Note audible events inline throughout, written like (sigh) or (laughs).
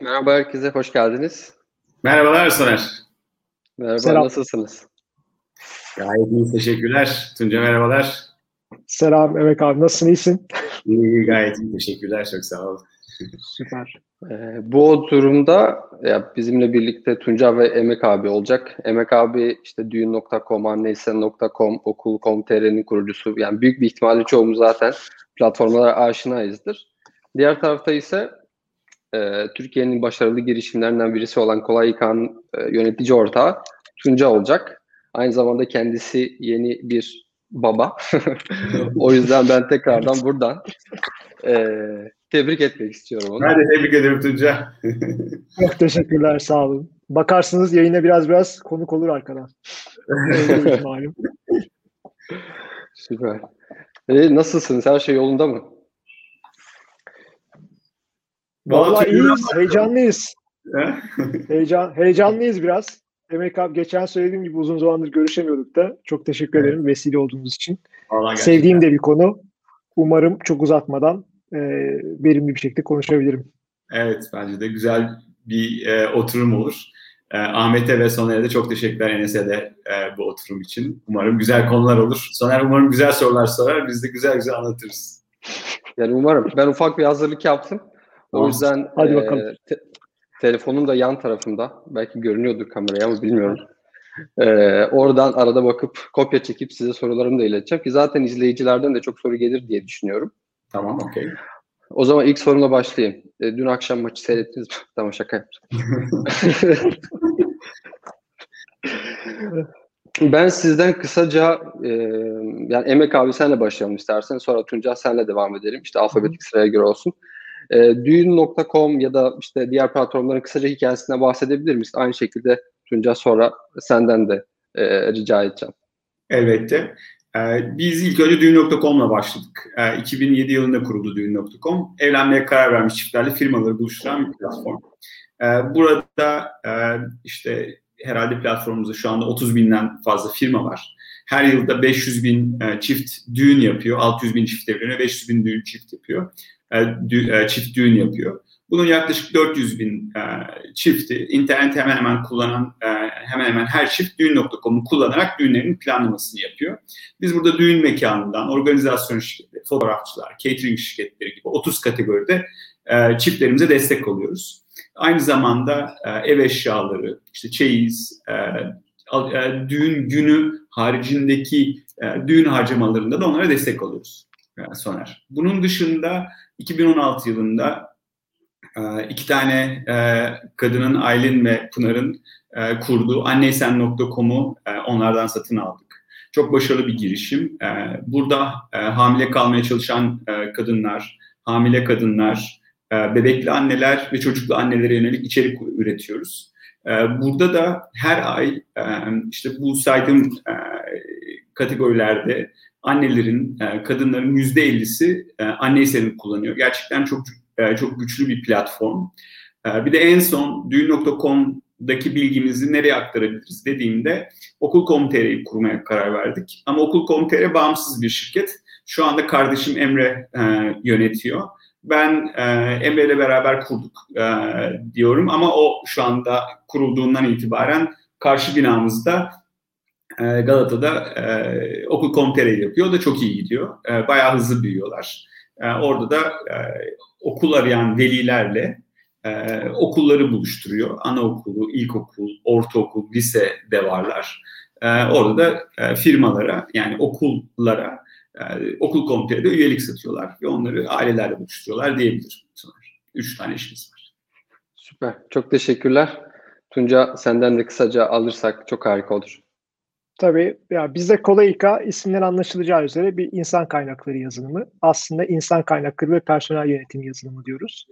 Merhaba herkese, hoş geldiniz. Merhabalar Soner. Merhaba, Selam. nasılsınız? Gayet iyi, teşekkürler. Tunca merhabalar. Selam Emek abi, nasılsın, iyisin? İyi, gayet iyi, teşekkürler, çok sağ ol. Süper. Ee, bu durumda ya bizimle birlikte Tunca ve Emek abi olacak. Emek abi işte düğün.com, anneysen.com, okul.com.tr'nin kurucusu. Yani büyük bir ihtimalle çoğumuz zaten platformlara aşinayızdır. Diğer tarafta ise e, Türkiye'nin başarılı girişimlerinden birisi olan Kolay İK'nın e, yönetici ortağı Tunca olacak. Aynı zamanda kendisi yeni bir baba. (laughs) o yüzden ben tekrardan buradan e, tebrik etmek istiyorum onu. Ben de tebrik ederim Tunca. Çok teşekkürler, sağ olun. Bakarsınız yayına biraz biraz konuk olur arkadan. malum. Süper. E, nasılsınız? Her şey yolunda mı? Vallahi iyiyiz, heyecanlıyız. Heyecan, heyecanlıyız biraz. Emek abi geçen söylediğim gibi uzun zamandır görüşemiyorduk da. Çok teşekkür evet. ederim vesile olduğunuz için. Vallahi Sevdiğim de bir konu. Umarım çok uzatmadan e, verimli bir şekilde konuşabilirim. Evet bence de güzel bir e, oturum olur. E, Ahmet'e ve Soner'e de çok teşekkürler Enes'e de e, bu oturum için. Umarım güzel konular olur. Soner umarım güzel sorular sorar. Biz de güzel güzel anlatırız. Yani umarım. Ben ufak bir hazırlık yaptım. O yüzden Hadi e, bakalım. Te- telefonum da yan tarafımda. Belki görünüyordur kameraya ama bilmiyorum. E, oradan arada bakıp kopya çekip size sorularımı da ileteceğim ki zaten izleyicilerden de çok soru gelir diye düşünüyorum. Tamam, okey. O zaman ilk sorumla başlayayım. E, dün akşam maçı seyrettiniz mi? tamam şaka yaptım. (laughs) ben sizden kısaca e, yani Emek abi senle başlayalım istersen. Sonra Tunca senle devam edelim. İşte alfabetik sıraya göre olsun. E, düğün.com ya da işte diğer platformların kısaca hikayesine bahsedebilir miyiz? Aynı şekilde Tunca sonra senden de e, rica edeceğim. Elbette. Ee, biz ilk önce düğün.com'la başladık. 2007 ee, yılında kuruldu düğün.com. Evlenmeye karar vermiş çiftlerle firmaları buluşturan bir platform. Ee, burada e, işte herhalde platformumuzda şu anda 30 binden fazla firma var. Her yılda 500 bin e, çift düğün yapıyor. 600 bin çift evleniyor, 500 bin düğün çift yapıyor. E, çift düğün yapıyor. Bunun yaklaşık 400 bin e, çifti internet hemen hemen kullanan e, hemen hemen her çift düğün.com'u kullanarak düğünlerinin planlamasını yapıyor. Biz burada düğün mekanından organizasyon şirketleri, fotoğrafçılar, catering şirketleri gibi 30 kategoride e, çiftlerimize destek oluyoruz. Aynı zamanda e, ev eşyaları, işte çeyiz, e, e, düğün günü haricindeki e, düğün harcamalarında da onlara destek oluyoruz. E, Soner. Bunun dışında 2016 yılında e, iki tane e, kadının Aylin ve Pınar'ın kurduğu anneysen.com'u onlardan satın aldık. Çok başarılı bir girişim. Burada hamile kalmaya çalışan kadınlar, hamile kadınlar, bebekli anneler ve çocuklu annelere yönelik içerik üretiyoruz. Burada da her ay işte bu saydığım kategorilerde annelerin, kadınların yüzde ellisi anne kullanıyor. Gerçekten çok e, çok güçlü bir platform. E, bir de en son düğün.com'daki bilgimizi nereye aktarabiliriz dediğimde okul.com.tr'yi kurmaya karar verdik. Ama okul.com.tr bağımsız bir şirket. Şu anda kardeşim Emre e, yönetiyor. Ben e, Emre ile beraber kurduk e, diyorum ama o şu anda kurulduğundan itibaren karşı binamızda e, Galata'da e, okul.com.tr yapıyor. O da çok iyi gidiyor. E, bayağı hızlı büyüyorlar. E, orada da e, okul arayan velilerle e, okulları buluşturuyor. Anaokulu, ilkokul, ortaokul, lise de varlar. E, orada da e, firmalara yani okullara e, okul komitede üyelik satıyorlar ve onları ailelerle buluşturuyorlar diyebilirim. Üç tane işimiz var. Süper. Çok teşekkürler. Tunca senden de kısaca alırsak çok harika olur. Tabii ya bizde Kolayika isimden anlaşılacağı üzere bir insan kaynakları yazılımı. Aslında insan kaynakları ve personel yönetimi yazılımı diyoruz.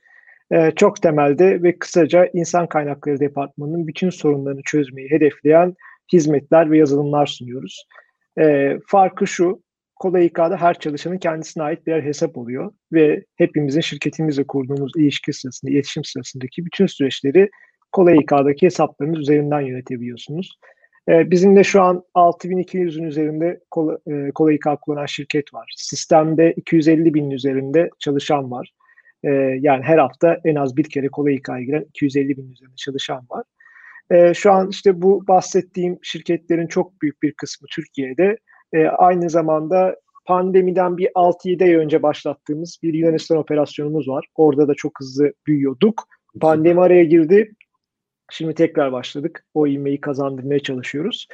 Ee, çok temelde ve kısaca insan kaynakları departmanının bütün sorunlarını çözmeyi hedefleyen hizmetler ve yazılımlar sunuyoruz. Ee, farkı şu, Kolayika'da her çalışanın kendisine ait birer hesap oluyor ve hepimizin şirketimizle kurduğumuz ilişki sırasında, iletişim sırasındaki bütün süreçleri Kolayika'daki hesaplarınız üzerinden yönetebiliyorsunuz. E, bizim de şu an 6200'ün üzerinde kola, e, kolayı kullanan şirket var. Sistemde 250 binin üzerinde çalışan var. E, yani her hafta en az bir kere kolay hikaye giren 250 bin üzerinde çalışan var. E, şu an işte bu bahsettiğim şirketlerin çok büyük bir kısmı Türkiye'de. Aynı zamanda pandemiden bir 6-7 ay önce başlattığımız bir Yunanistan operasyonumuz var. Orada da çok hızlı büyüyorduk. Pandemi araya girdi. Şimdi tekrar başladık. O ivmeyi kazandırmaya çalışıyoruz.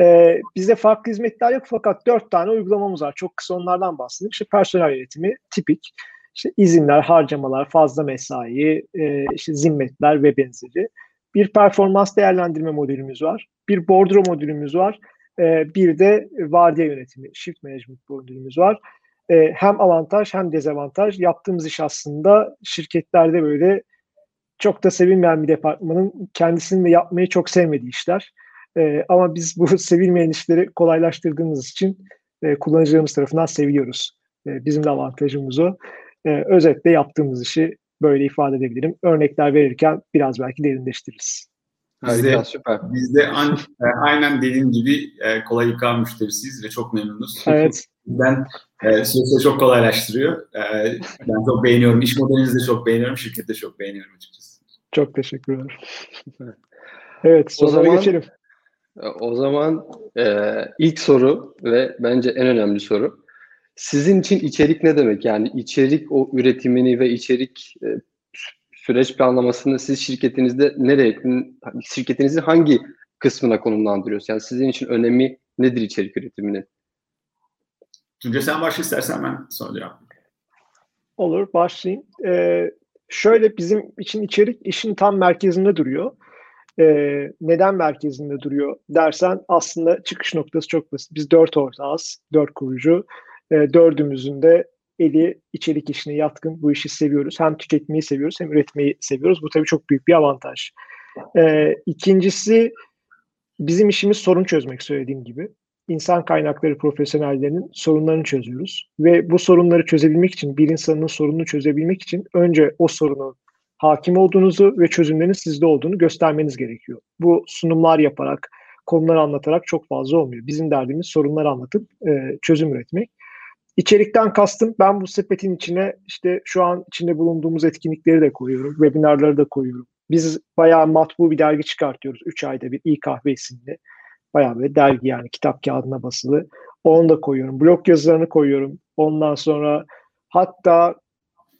Ee, bizde farklı hizmetler yok fakat dört tane uygulamamız var. Çok kısa onlardan bahsedeyim. İşte personel yönetimi tipik. İşte izinler, harcamalar, fazla mesai, e, işte zimmetler ve benzeri. Bir performans değerlendirme modülümüz var. Bir bordro modülümüz var. E, bir de vardiya yönetimi, shift management modülümüz var. E, hem avantaj hem dezavantaj. Yaptığımız iş aslında şirketlerde böyle çok da sevilmeyen bir departmanın kendisinin de yapmayı çok sevmediği işler. E, ama biz bu (laughs) sevilmeyen işleri kolaylaştırdığımız için e, kullanıcılarımız tarafından seviyoruz. E, bizim de avantajımız o. E, özetle yaptığımız işi böyle ifade edebilirim. Örnekler verirken biraz belki derinleştiririz. Biz de, süper. Biz de an, e, aynen dediğim gibi e, kolay yıkan müşterisiyiz ve çok memnunuz. Evet. Ben e, süresi çok kolaylaştırıyor. E, ben çok beğeniyorum. İş modelinizi de çok beğeniyorum. Şirketi de çok beğeniyorum açıkçası. Çok teşekkürler. evet, o zaman, geçelim. O zaman e, ilk soru ve bence en önemli soru. Sizin için içerik ne demek? Yani içerik o üretimini ve içerik e, süreç planlamasını siz şirketinizde nereye, şirketinizin hangi kısmına konumlandırıyorsunuz? Yani sizin için önemi nedir içerik üretiminin? Tunca sen başla istersen ben sonra cevap Olur, başlayayım. Ee, şöyle bizim için içerik işin tam merkezinde duruyor. Ee, neden merkezinde duruyor dersen aslında çıkış noktası çok basit. Biz dört ortağız, dört kurucu. Ee, dördümüzün de eli içerik işine yatkın. Bu işi seviyoruz. Hem tüketmeyi seviyoruz hem üretmeyi seviyoruz. Bu tabii çok büyük bir avantaj. Ee, ikincisi bizim işimiz sorun çözmek söylediğim gibi. İnsan kaynakları profesyonellerinin sorunlarını çözüyoruz. Ve bu sorunları çözebilmek için, bir insanın sorununu çözebilmek için önce o sorunun hakim olduğunuzu ve çözümlerin sizde olduğunu göstermeniz gerekiyor. Bu sunumlar yaparak, konuları anlatarak çok fazla olmuyor. Bizim derdimiz sorunları anlatıp e, çözüm üretmek. İçerikten kastım ben bu sepetin içine işte şu an içinde bulunduğumuz etkinlikleri de koyuyorum. Webinarları da koyuyorum. Biz bayağı matbu bir dergi çıkartıyoruz. 3 ayda bir iyi kahve isimli. Bayağı böyle dergi yani kitap kağıdına basılı. Onu da koyuyorum. Blog yazılarını koyuyorum. Ondan sonra hatta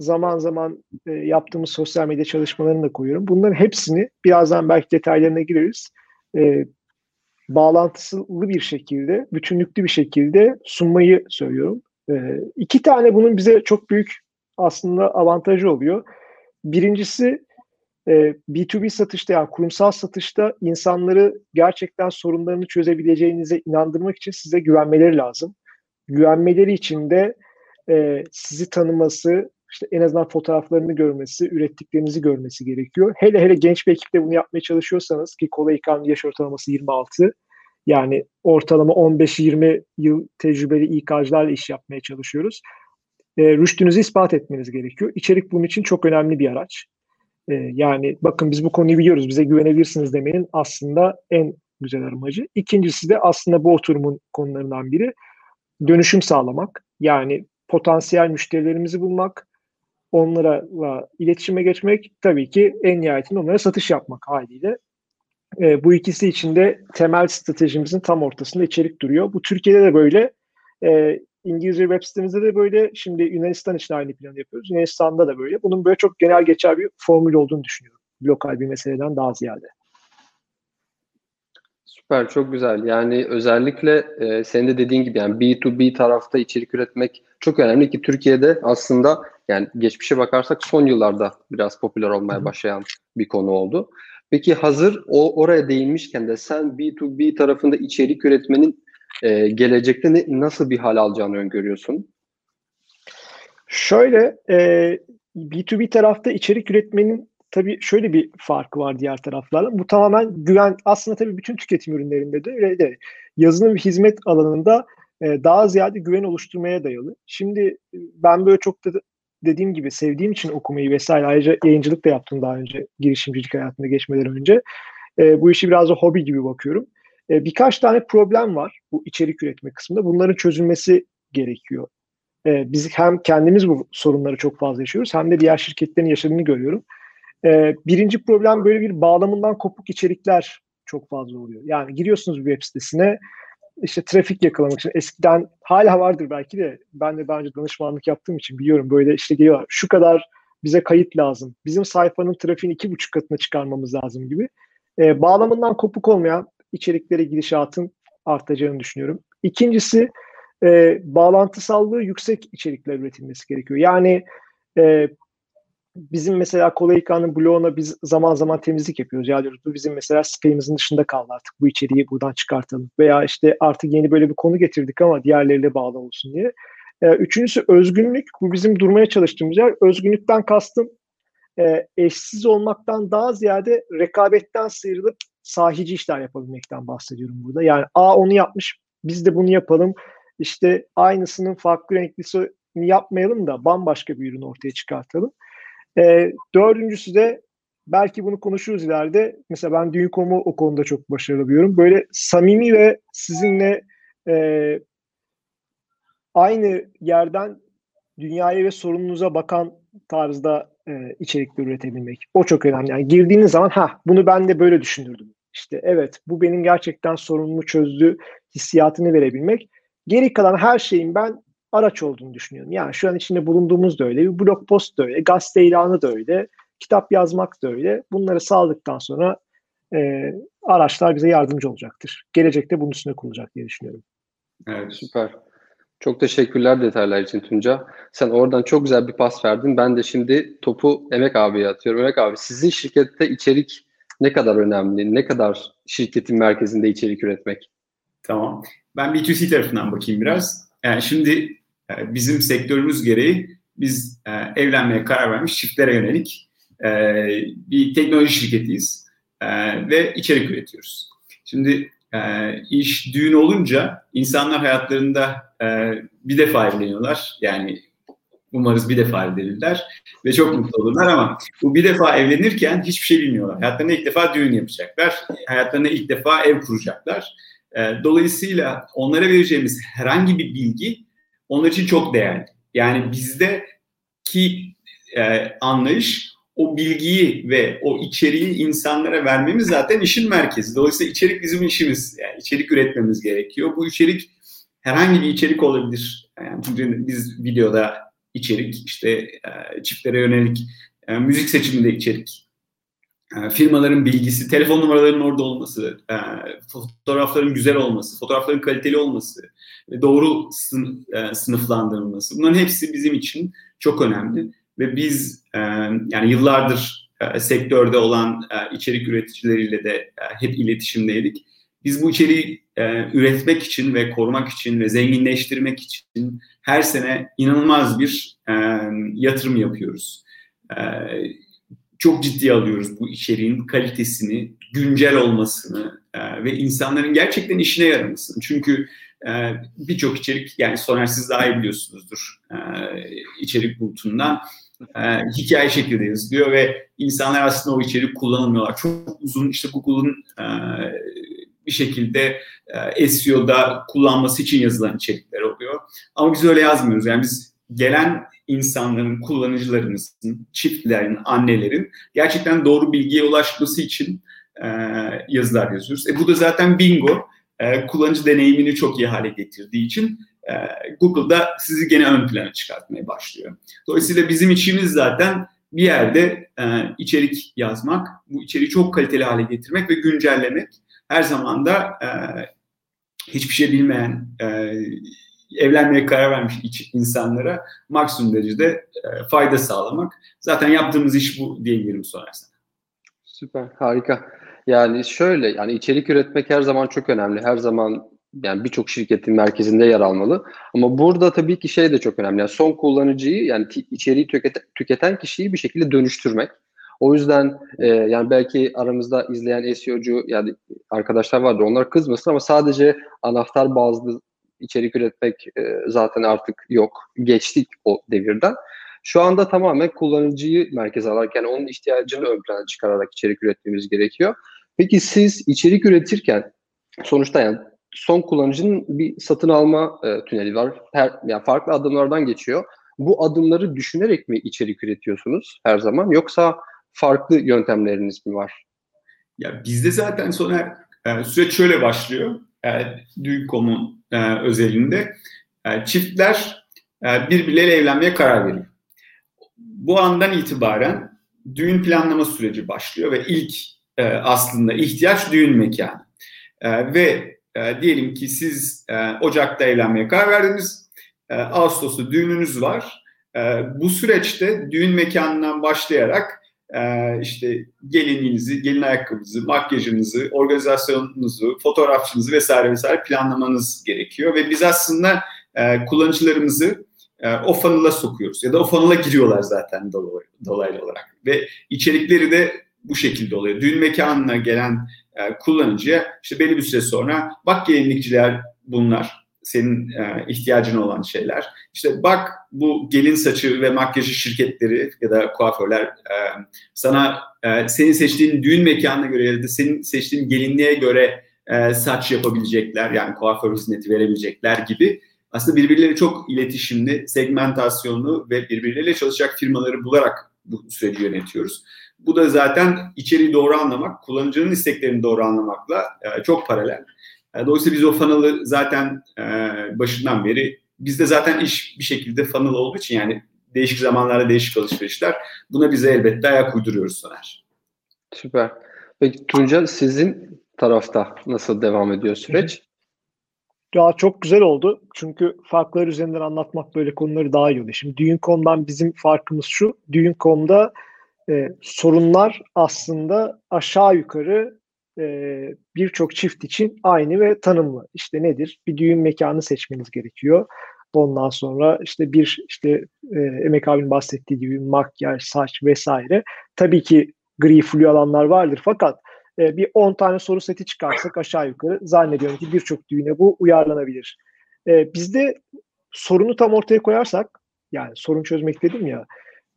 zaman zaman e, yaptığımız sosyal medya çalışmalarını da koyuyorum. Bunların hepsini birazdan belki detaylarına gireriz. E, bağlantılı bir şekilde, bütünlüklü bir şekilde sunmayı söylüyorum. E, iki tane bunun bize çok büyük aslında avantajı oluyor. Birincisi e, B2B satışta yani kurumsal satışta insanları gerçekten sorunlarını çözebileceğinize inandırmak için size güvenmeleri lazım. Güvenmeleri için de e, sizi tanıması, işte en azından fotoğraflarını görmesi, ürettiklerinizi görmesi gerekiyor. Hele hele genç bir ekiple bunu yapmaya çalışıyorsanız ki kolay İK'nın yaş ortalaması 26. Yani ortalama 15-20 yıl tecrübeli İK'cılarla iş yapmaya çalışıyoruz. E, rüştünüzü ispat etmeniz gerekiyor. İçerik bunun için çok önemli bir araç. E, yani bakın biz bu konuyu biliyoruz, bize güvenebilirsiniz demenin aslında en güzel amacı. İkincisi de aslında bu oturumun konularından biri dönüşüm sağlamak. Yani potansiyel müşterilerimizi bulmak, onlarla iletişime geçmek, tabii ki en nihayetinde onlara satış yapmak haliyle. E, bu ikisi içinde temel stratejimizin tam ortasında içerik duruyor. Bu Türkiye'de de böyle. E, İngilizce web sitemizde de böyle. Şimdi Yunanistan için aynı planı yapıyoruz. Yunanistan'da da böyle. Bunun böyle çok genel geçer bir formül olduğunu düşünüyorum. Lokal bir meseleden daha ziyade. Süper, çok güzel. Yani özellikle e, senin de dediğin gibi yani B2B tarafta içerik üretmek çok önemli ki Türkiye'de aslında yani geçmişe bakarsak son yıllarda biraz popüler olmaya başlayan bir konu oldu. Peki hazır o oraya değinmişken de sen B2B tarafında içerik üretmenin e, gelecekte ne, nasıl bir hal alacağını öngörüyorsun? Şöyle e, B2B tarafta içerik üretmenin tabii şöyle bir farkı var diğer taraflarla. Bu tamamen güven aslında tabii bütün tüketim ürünlerinde de de yazılım ve hizmet alanında e, daha ziyade güven oluşturmaya dayalı. Şimdi e, ben böyle çok da dediğim gibi sevdiğim için okumayı vesaire ayrıca yayıncılık da yaptım daha önce girişimcilik hayatında geçmeden önce. E, bu işi biraz da hobi gibi bakıyorum. E, birkaç tane problem var bu içerik üretme kısmında. Bunların çözülmesi gerekiyor. E, biz hem kendimiz bu sorunları çok fazla yaşıyoruz hem de diğer şirketlerin yaşadığını görüyorum. E, birinci problem böyle bir bağlamından kopuk içerikler çok fazla oluyor. Yani giriyorsunuz bir web sitesine işte trafik yakalamak için eskiden hala vardır belki de ben de daha önce danışmanlık yaptığım için biliyorum böyle işte geliyorlar şu kadar bize kayıt lazım. Bizim sayfanın trafiğini iki buçuk katına çıkarmamız lazım gibi. E, bağlamından kopuk olmayan içeriklere gidişatın artacağını düşünüyorum. İkincisi e, bağlantısallığı yüksek içerikler üretilmesi gerekiyor. Yani e, bizim mesela Kolayika'nın bloguna biz zaman zaman temizlik yapıyoruz. Ya diyoruz bu bizim mesela spamimizin dışında kaldı artık bu içeriği buradan çıkartalım. Veya işte artık yeni böyle bir konu getirdik ama diğerleriyle bağlı olsun diye. E, üçüncüsü özgünlük. Bu bizim durmaya çalıştığımız yer. Özgünlükten kastım e, eşsiz olmaktan daha ziyade rekabetten sıyrılıp sahici işler yapabilmekten bahsediyorum burada. Yani A onu yapmış biz de bunu yapalım. İşte aynısının farklı renklisini yapmayalım da bambaşka bir ürün ortaya çıkartalım. E, dördüncüsü de belki bunu konuşuruz ileride. Mesela ben Düğün.com'u o konuda çok başarılı buluyorum. Böyle samimi ve sizinle e, aynı yerden dünyaya ve sorununuza bakan tarzda e, içerikler üretebilmek. O çok önemli. Yani girdiğiniz zaman ha bunu ben de böyle düşünürdüm. İşte evet bu benim gerçekten sorunumu çözdü hissiyatını verebilmek. Geri kalan her şeyin ben araç olduğunu düşünüyorum. Yani şu an içinde bulunduğumuz da öyle, bir blog post da öyle, gazete ilanı da öyle, kitap yazmak da öyle. Bunları sağladıktan sonra e, araçlar bize yardımcı olacaktır. Gelecekte bunun üstüne kurulacak diye düşünüyorum. Evet. Süper. Çok teşekkürler detaylar için Tunca. Sen oradan çok güzel bir pas verdin. Ben de şimdi topu Emek abiye atıyorum. Emek abi sizin şirkette içerik ne kadar önemli? Ne kadar şirketin merkezinde içerik üretmek? Tamam. Ben B2C tarafından bakayım biraz. Yani şimdi e, bizim sektörümüz gereği biz e, evlenmeye karar vermiş çiftlere yönelik e, bir teknoloji şirketiyiz ve içerik üretiyoruz. Şimdi iş düğün olunca insanlar hayatlarında bir defa evleniyorlar. Yani umarız bir defa evlenirler ve çok mutlu olurlar ama bu bir defa evlenirken hiçbir şey bilmiyorlar. Hayatlarında ilk defa düğün yapacaklar. Hayatlarında ilk defa ev kuracaklar. Dolayısıyla onlara vereceğimiz herhangi bir bilgi onlar için çok değerli. Yani bizdeki e, anlayış o bilgiyi ve o içeriği insanlara vermemiz zaten işin merkezi. Dolayısıyla içerik bizim işimiz. Yani içerik üretmemiz gerekiyor. Bu içerik herhangi bir içerik olabilir. Yani biz videoda içerik, işte e, çiftlere yönelik e, müzik seçiminde içerik, e, firmaların bilgisi, telefon numaralarının orada olması, fotoğrafların güzel olması, fotoğrafların kaliteli olması, doğru sınıflandırılması. Bunların hepsi bizim için çok önemli ve biz yani yıllardır sektörde olan içerik üreticileriyle de hep iletişimdeydik. Biz bu içeriği üretmek için ve korumak için ve zenginleştirmek için her sene inanılmaz bir yatırım yapıyoruz çok ciddi alıyoruz bu içeriğin kalitesini, güncel olmasını e, ve insanların gerçekten işine yaramasını. Çünkü e, birçok içerik, yani Soner siz daha iyi biliyorsunuzdur e, içerik bulutundan e, hikaye şekilde yazılıyor ve insanlar aslında o içerik kullanılmıyorlar. Çok uzun işte Google'ın e, bir şekilde e, SEO'da kullanması için yazılan içerikler oluyor. Ama biz öyle yazmıyoruz. Yani biz gelen insanların, kullanıcılarımızın, çiftlerin, annelerin gerçekten doğru bilgiye ulaşması için e, yazılar yazıyoruz. E, bu da zaten bingo. E, kullanıcı deneyimini çok iyi hale getirdiği için e, Google'da sizi gene ön plana çıkartmaya başlıyor. Dolayısıyla bizim işimiz zaten bir yerde e, içerik yazmak, bu içeriği çok kaliteli hale getirmek ve güncellemek. Her zaman da e, hiçbir şey bilmeyen e, evlenmeye karar vermiş insanlara maksimum derecede e, fayda sağlamak. Zaten yaptığımız iş bu diyebilirim sonrasında. Süper, harika. Yani şöyle, yani içerik üretmek her zaman çok önemli. Her zaman yani birçok şirketin merkezinde yer almalı. Ama burada tabii ki şey de çok önemli. Yani son kullanıcıyı yani içeriği tüketen, kişiyi bir şekilde dönüştürmek. O yüzden e, yani belki aramızda izleyen SEO'cu yani arkadaşlar vardır onlar kızmasın ama sadece anahtar bazlı içerik üretmek e, zaten artık yok. Geçtik o devirden. Şu anda tamamen kullanıcıyı merkeze alarak yani onun ihtiyacını ön plana çıkararak içerik üretmemiz gerekiyor. Peki siz içerik üretirken sonuçta yani son kullanıcının bir satın alma e, tüneli var. Her, yani farklı adımlardan geçiyor. Bu adımları düşünerek mi içerik üretiyorsunuz her zaman yoksa farklı yöntemleriniz mi var? Ya bizde zaten Soner e, süreç şöyle başlıyor. E, Düğün.com'un e, özelinde e, çiftler e, birbirleriyle evlenmeye karar veriyor. Bu andan itibaren düğün planlama süreci başlıyor ve ilk e, aslında ihtiyaç düğün mekanı. E, ve e, diyelim ki siz e, Ocak'ta evlenmeye karar verdiniz. E, Ağustos'ta düğününüz var. E, bu süreçte düğün mekanından başlayarak e, işte gelinliğinizi, gelin ayakkabınızı, makyajınızı, organizasyonunuzu, fotoğrafçınızı vesaire vesaire planlamanız gerekiyor. Ve biz aslında e, kullanıcılarımızı e, o funnel'a sokuyoruz. Ya da o funnel'a giriyorlar zaten dolaylı olarak. Ve içerikleri de bu şekilde oluyor. Düğün mekanına gelen e, kullanıcıya işte belli bir süre sonra bak gelinlikçiler bunlar senin e, ihtiyacın olan şeyler. İşte bak bu gelin saçı ve makyajı şirketleri ya da kuaförler e, sana e, senin seçtiğin düğün mekanına göre ya da senin seçtiğin gelinliğe göre e, saç yapabilecekler yani kuaför hizmeti verebilecekler gibi aslında birbirleri çok iletişimli, segmentasyonlu ve birbirleriyle çalışacak firmaları bularak bu süreci yönetiyoruz. Bu da zaten içeriği doğru anlamak, kullanıcının isteklerini doğru anlamakla e, çok paralel. E, dolayısıyla biz o funnel'ı zaten e, başından beri, bizde zaten iş bir şekilde funnel olduğu için yani değişik zamanlarda değişik alışverişler. Buna bize elbette ayak uyduruyoruz Soner. Süper. Peki Tunca sizin tarafta nasıl devam ediyor süreç? Ya çok güzel oldu. Çünkü farklar üzerinden anlatmak böyle konuları daha iyi oluyor. Şimdi Düğün.com'dan bizim farkımız şu. Düğün.com'da e, sorunlar aslında aşağı yukarı e, birçok çift için aynı ve tanımlı. İşte nedir? Bir düğün mekanı seçmeniz gerekiyor. Ondan sonra işte bir işte e, Emek abinin bahsettiği gibi makyaj, saç vesaire. Tabii ki gri flu alanlar vardır fakat e, bir 10 tane soru seti çıkarsak aşağı yukarı zannediyorum ki birçok düğüne bu uyarlanabilir. E, bizde sorunu tam ortaya koyarsak yani sorun çözmek dedim ya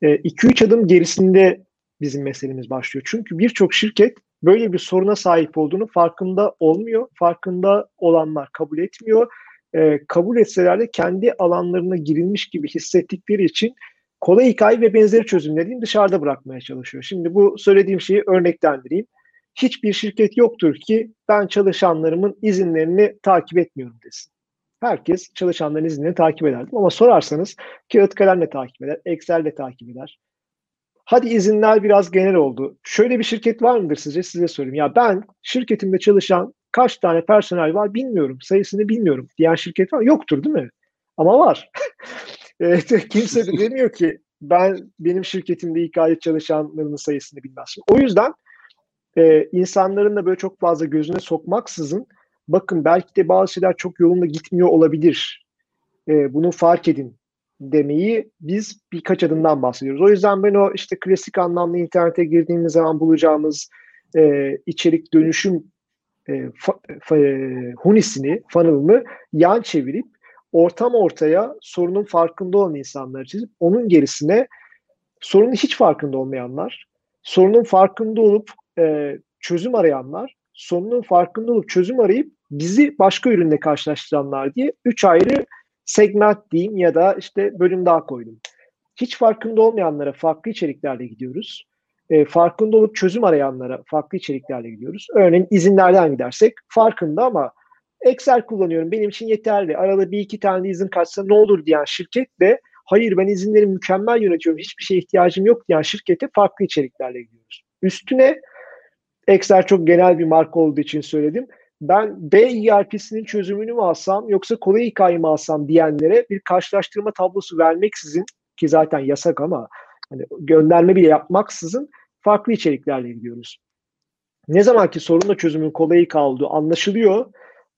2-3 e, adım gerisinde bizim meselemiz başlıyor. Çünkü birçok şirket böyle bir soruna sahip olduğunu farkında olmuyor. Farkında olanlar kabul etmiyor. E, kabul etseler de kendi alanlarına girilmiş gibi hissettikleri için kolay hikaye ve benzeri çözümlerini dışarıda bırakmaya çalışıyor. Şimdi bu söylediğim şeyi örneklendireyim. Hiçbir şirket yoktur ki ben çalışanlarımın izinlerini takip etmiyorum desin. Herkes çalışanların izinlerini takip ederdim ama sorarsanız kağıt kalemle takip eder, Excel'le takip eder. Hadi izinler biraz genel oldu. Şöyle bir şirket var mıdır sizce? Size sorayım. Ya ben şirketimde çalışan kaç tane personel var bilmiyorum. Sayısını bilmiyorum diyen şirket var. Yoktur değil mi? Ama var. (laughs) evet, kimse de demiyor ki ben benim şirketimde İK'de çalışanların sayısını bilmezsin. O yüzden e, insanların da böyle çok fazla gözüne sokmaksızın bakın belki de bazı şeyler çok yolunda gitmiyor olabilir. E, bunu fark edin demeyi biz birkaç adımdan bahsediyoruz. O yüzden ben o işte klasik anlamda internete girdiğimiz zaman bulacağımız e, içerik dönüşüm e, fa, fa, e, hunisini, funnel'ını yan çevirip ortam ortaya sorunun farkında olan insanlar çizip onun gerisine sorunun hiç farkında olmayanlar, sorunun farkında olup e, çözüm arayanlar, sorunun farkında olup çözüm arayıp bizi başka ürünle karşılaştıranlar diye üç ayrı segment diyeyim ya da işte bölüm daha koydum. Hiç farkında olmayanlara farklı içeriklerle gidiyoruz. E, farkında olup çözüm arayanlara farklı içeriklerle gidiyoruz. Örneğin izinlerden gidersek farkında ama Excel kullanıyorum benim için yeterli. Arada bir iki tane izin kaçsa ne olur diyen şirket de hayır ben izinleri mükemmel yönetiyorum hiçbir şeye ihtiyacım yok diyen şirkete farklı içeriklerle gidiyoruz. Üstüne Excel çok genel bir marka olduğu için söyledim ben B ERP'sinin çözümünü mü alsam yoksa kolay hikaye mi alsam diyenlere bir karşılaştırma tablosu vermeksizin ki zaten yasak ama hani gönderme bile yapmaksızın farklı içeriklerle gidiyoruz. Ne zaman ki sorunla çözümün kolay olduğu anlaşılıyor,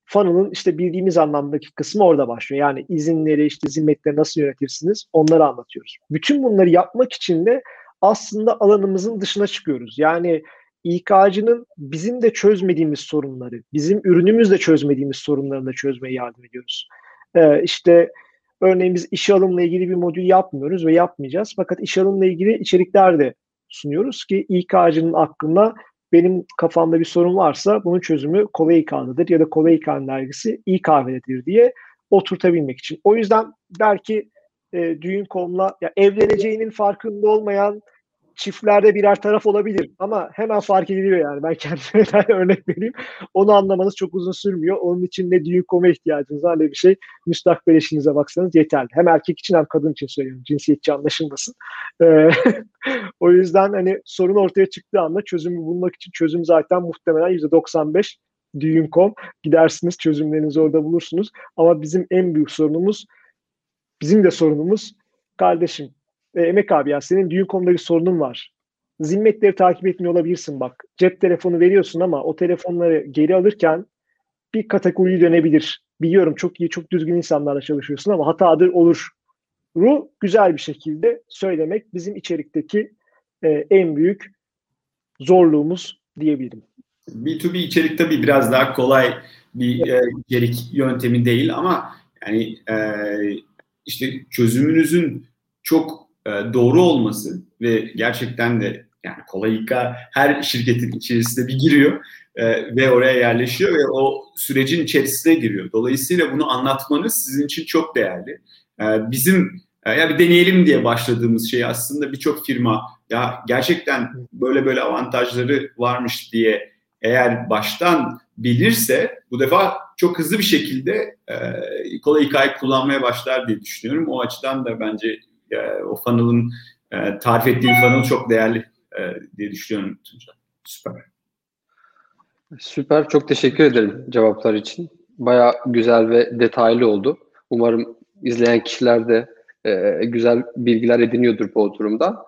funnel'ın işte bildiğimiz anlamdaki kısmı orada başlıyor. Yani izinleri, işte zimmetleri nasıl yönetirsiniz onları anlatıyoruz. Bütün bunları yapmak için de aslında alanımızın dışına çıkıyoruz. Yani İK'cının bizim de çözmediğimiz sorunları, bizim ürünümüzle çözmediğimiz sorunlarını da çözmeye yardım ediyoruz. Ee, işte örneğin biz iş alımla ilgili bir modül yapmıyoruz ve yapmayacağız. Fakat iş alımla ilgili içerikler de sunuyoruz ki İK'cının aklına benim kafamda bir sorun varsa bunun çözümü kolay İK'dadır ya da kolay İK'nın dergisi iyi kahvededir diye oturtabilmek için. O yüzden belki e, düğün.com'la ya evleneceğinin farkında olmayan çiftlerde birer taraf olabilir ama hemen fark ediliyor yani. Ben kendime (laughs) örnek vereyim. Onu anlamanız çok uzun sürmüyor. Onun için ne düğün koma ihtiyacınız var ne bir şey. Müstakbel eşinize baksanız yeterli. Hem erkek için hem kadın için söylüyorum. Cinsiyetçi anlaşılmasın. Ee, (laughs) o yüzden hani sorun ortaya çıktığı anda çözümü bulmak için çözüm zaten muhtemelen %95 düğün.com gidersiniz çözümlerinizi orada bulursunuz. Ama bizim en büyük sorunumuz bizim de sorunumuz kardeşim e, Emek abi ya senin düğün konuda bir sorunun var. Zimmetleri takip etmiyor olabilirsin bak. Cep telefonu veriyorsun ama o telefonları geri alırken bir kategori dönebilir. Biliyorum çok iyi, çok düzgün insanlarla çalışıyorsun ama hatadır olur. Ru güzel bir şekilde söylemek bizim içerikteki e, en büyük zorluğumuz diyebilirim. B2B içerik tabii biraz daha kolay bir e, içerik yöntemi değil ama yani e, işte çözümünüzün çok e, doğru olması ve gerçekten de yani kolaylıkla her şirketin içerisinde bir giriyor e, ve oraya yerleşiyor ve o sürecin içerisine giriyor. Dolayısıyla bunu anlatmanız sizin için çok değerli. E, bizim ya bir deneyelim diye başladığımız şey aslında birçok firma ya gerçekten böyle böyle avantajları varmış diye eğer baştan bilirse bu defa çok hızlı bir şekilde e, kolay hikaye kullanmaya başlar diye düşünüyorum. O açıdan da bence e, o funnel'ın e, tarif ettiğim funnel çok değerli e, diye düşünüyorum Tuncay. Süper. Süper. Çok teşekkür ederim cevaplar için. Baya güzel ve detaylı oldu. Umarım izleyen kişiler de e, güzel bilgiler ediniyordur bu oturumda.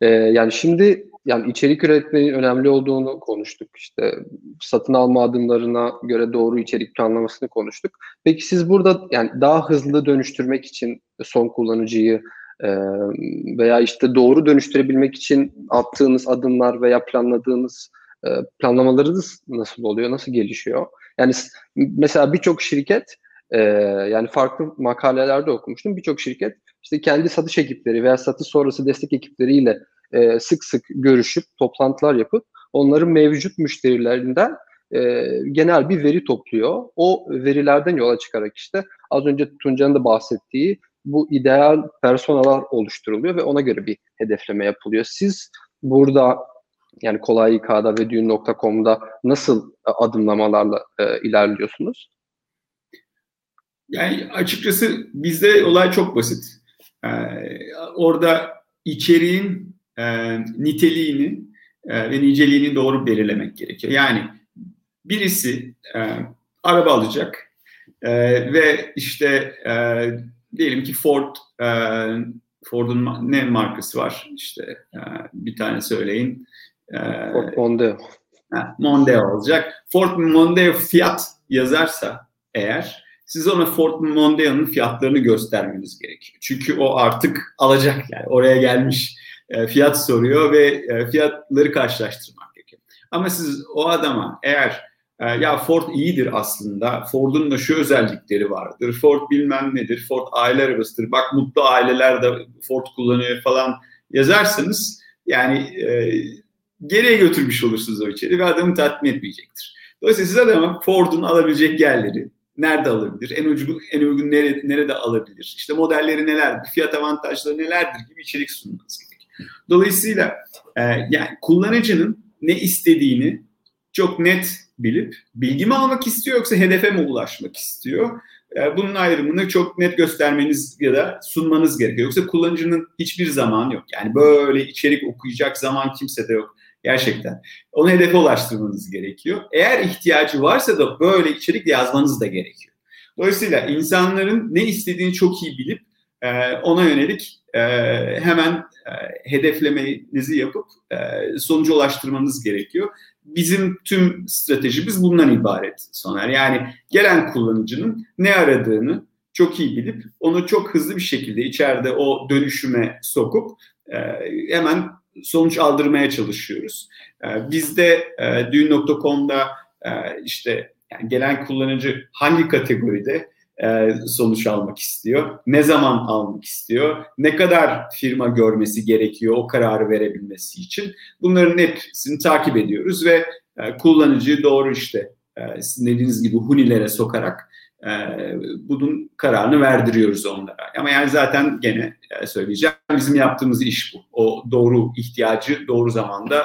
E, yani şimdi yani içerik üretmenin önemli olduğunu konuştuk. İşte satın alma adımlarına göre doğru içerik planlamasını konuştuk. Peki siz burada yani daha hızlı dönüştürmek için son kullanıcıyı veya işte doğru dönüştürebilmek için attığınız adımlar veya planladığınız planlamalarınız nasıl oluyor, nasıl gelişiyor? Yani mesela birçok şirket yani farklı makalelerde okumuştum. Birçok şirket işte kendi satış ekipleri veya satış sonrası destek ekipleriyle sık sık görüşüp toplantılar yapıp onların mevcut müşterilerinden genel bir veri topluyor. O verilerden yola çıkarak işte az önce Tunca'nın da bahsettiği bu ideal personalar oluşturuluyor ve ona göre bir hedefleme yapılıyor. Siz burada yani kolay İK'da ve düğün.com'da nasıl e, adımlamalarla e, ilerliyorsunuz? Yani açıkçası bizde olay çok basit. Ee, orada içeriğin e, niteliğini e, ve niceliğini doğru belirlemek gerekiyor. Yani birisi e, araba alacak e, ve işte e, diyelim ki Ford e, Ford'un ne markası var? İşte e, bir tane söyleyin. E, Ford Mondeo. Ha, Mondeo olacak. Ford Mondeo fiyat yazarsa eğer siz ona Ford Mondeo'nun fiyatlarını göstermeniz gerekiyor. Çünkü o artık alacak yani oraya gelmiş e, fiyat soruyor ve e, fiyatları karşılaştırmak gerekiyor. Ama siz o adama eğer ee, ya Ford iyidir aslında. Ford'un da şu özellikleri vardır. Ford bilmem nedir. Ford aile arabasıdır. Bak mutlu aileler de Ford kullanıyor falan yazarsanız yani e, geriye götürmüş olursunuz o içeri ve adamı tatmin etmeyecektir. Dolayısıyla siz adama Ford'un alabilecek yerleri, nerede alabilir, en uygun, en uygun nerede, nerede alabilir, işte modelleri neler, fiyat avantajları nelerdir gibi içerik sunmanız gerekiyor. Dolayısıyla e, yani kullanıcının ne istediğini çok net bilip bilgi mi almak istiyor yoksa hedefe mi ulaşmak istiyor? E, bunun ayrımını çok net göstermeniz ya da sunmanız gerekiyor. Yoksa kullanıcının hiçbir zaman yok. Yani böyle içerik okuyacak zaman kimse de yok. Gerçekten. Onu hedefe ulaştırmanız gerekiyor. Eğer ihtiyacı varsa da böyle içerik yazmanız da gerekiyor. Dolayısıyla insanların ne istediğini çok iyi bilip e, ona yönelik e, hemen hedeflemenizi yapıp sonuca ulaştırmanız gerekiyor bizim tüm stratejimiz bundan ibaret Soner. Yani gelen kullanıcının ne aradığını çok iyi bilip onu çok hızlı bir şekilde içeride o dönüşüme sokup e, hemen sonuç aldırmaya çalışıyoruz. E, bizde e, düğün.com'da e, işte yani gelen kullanıcı hangi kategoride e, sonuç almak istiyor? Ne zaman almak istiyor? Ne kadar firma görmesi gerekiyor o kararı verebilmesi için? Bunların hepsini takip ediyoruz ve e, kullanıcıyı doğru işte e, sizin dediğiniz gibi hunilere sokarak e, bunun kararını verdiriyoruz onlara. Ama yani zaten gene söyleyeceğim bizim yaptığımız iş bu. O doğru ihtiyacı doğru zamanda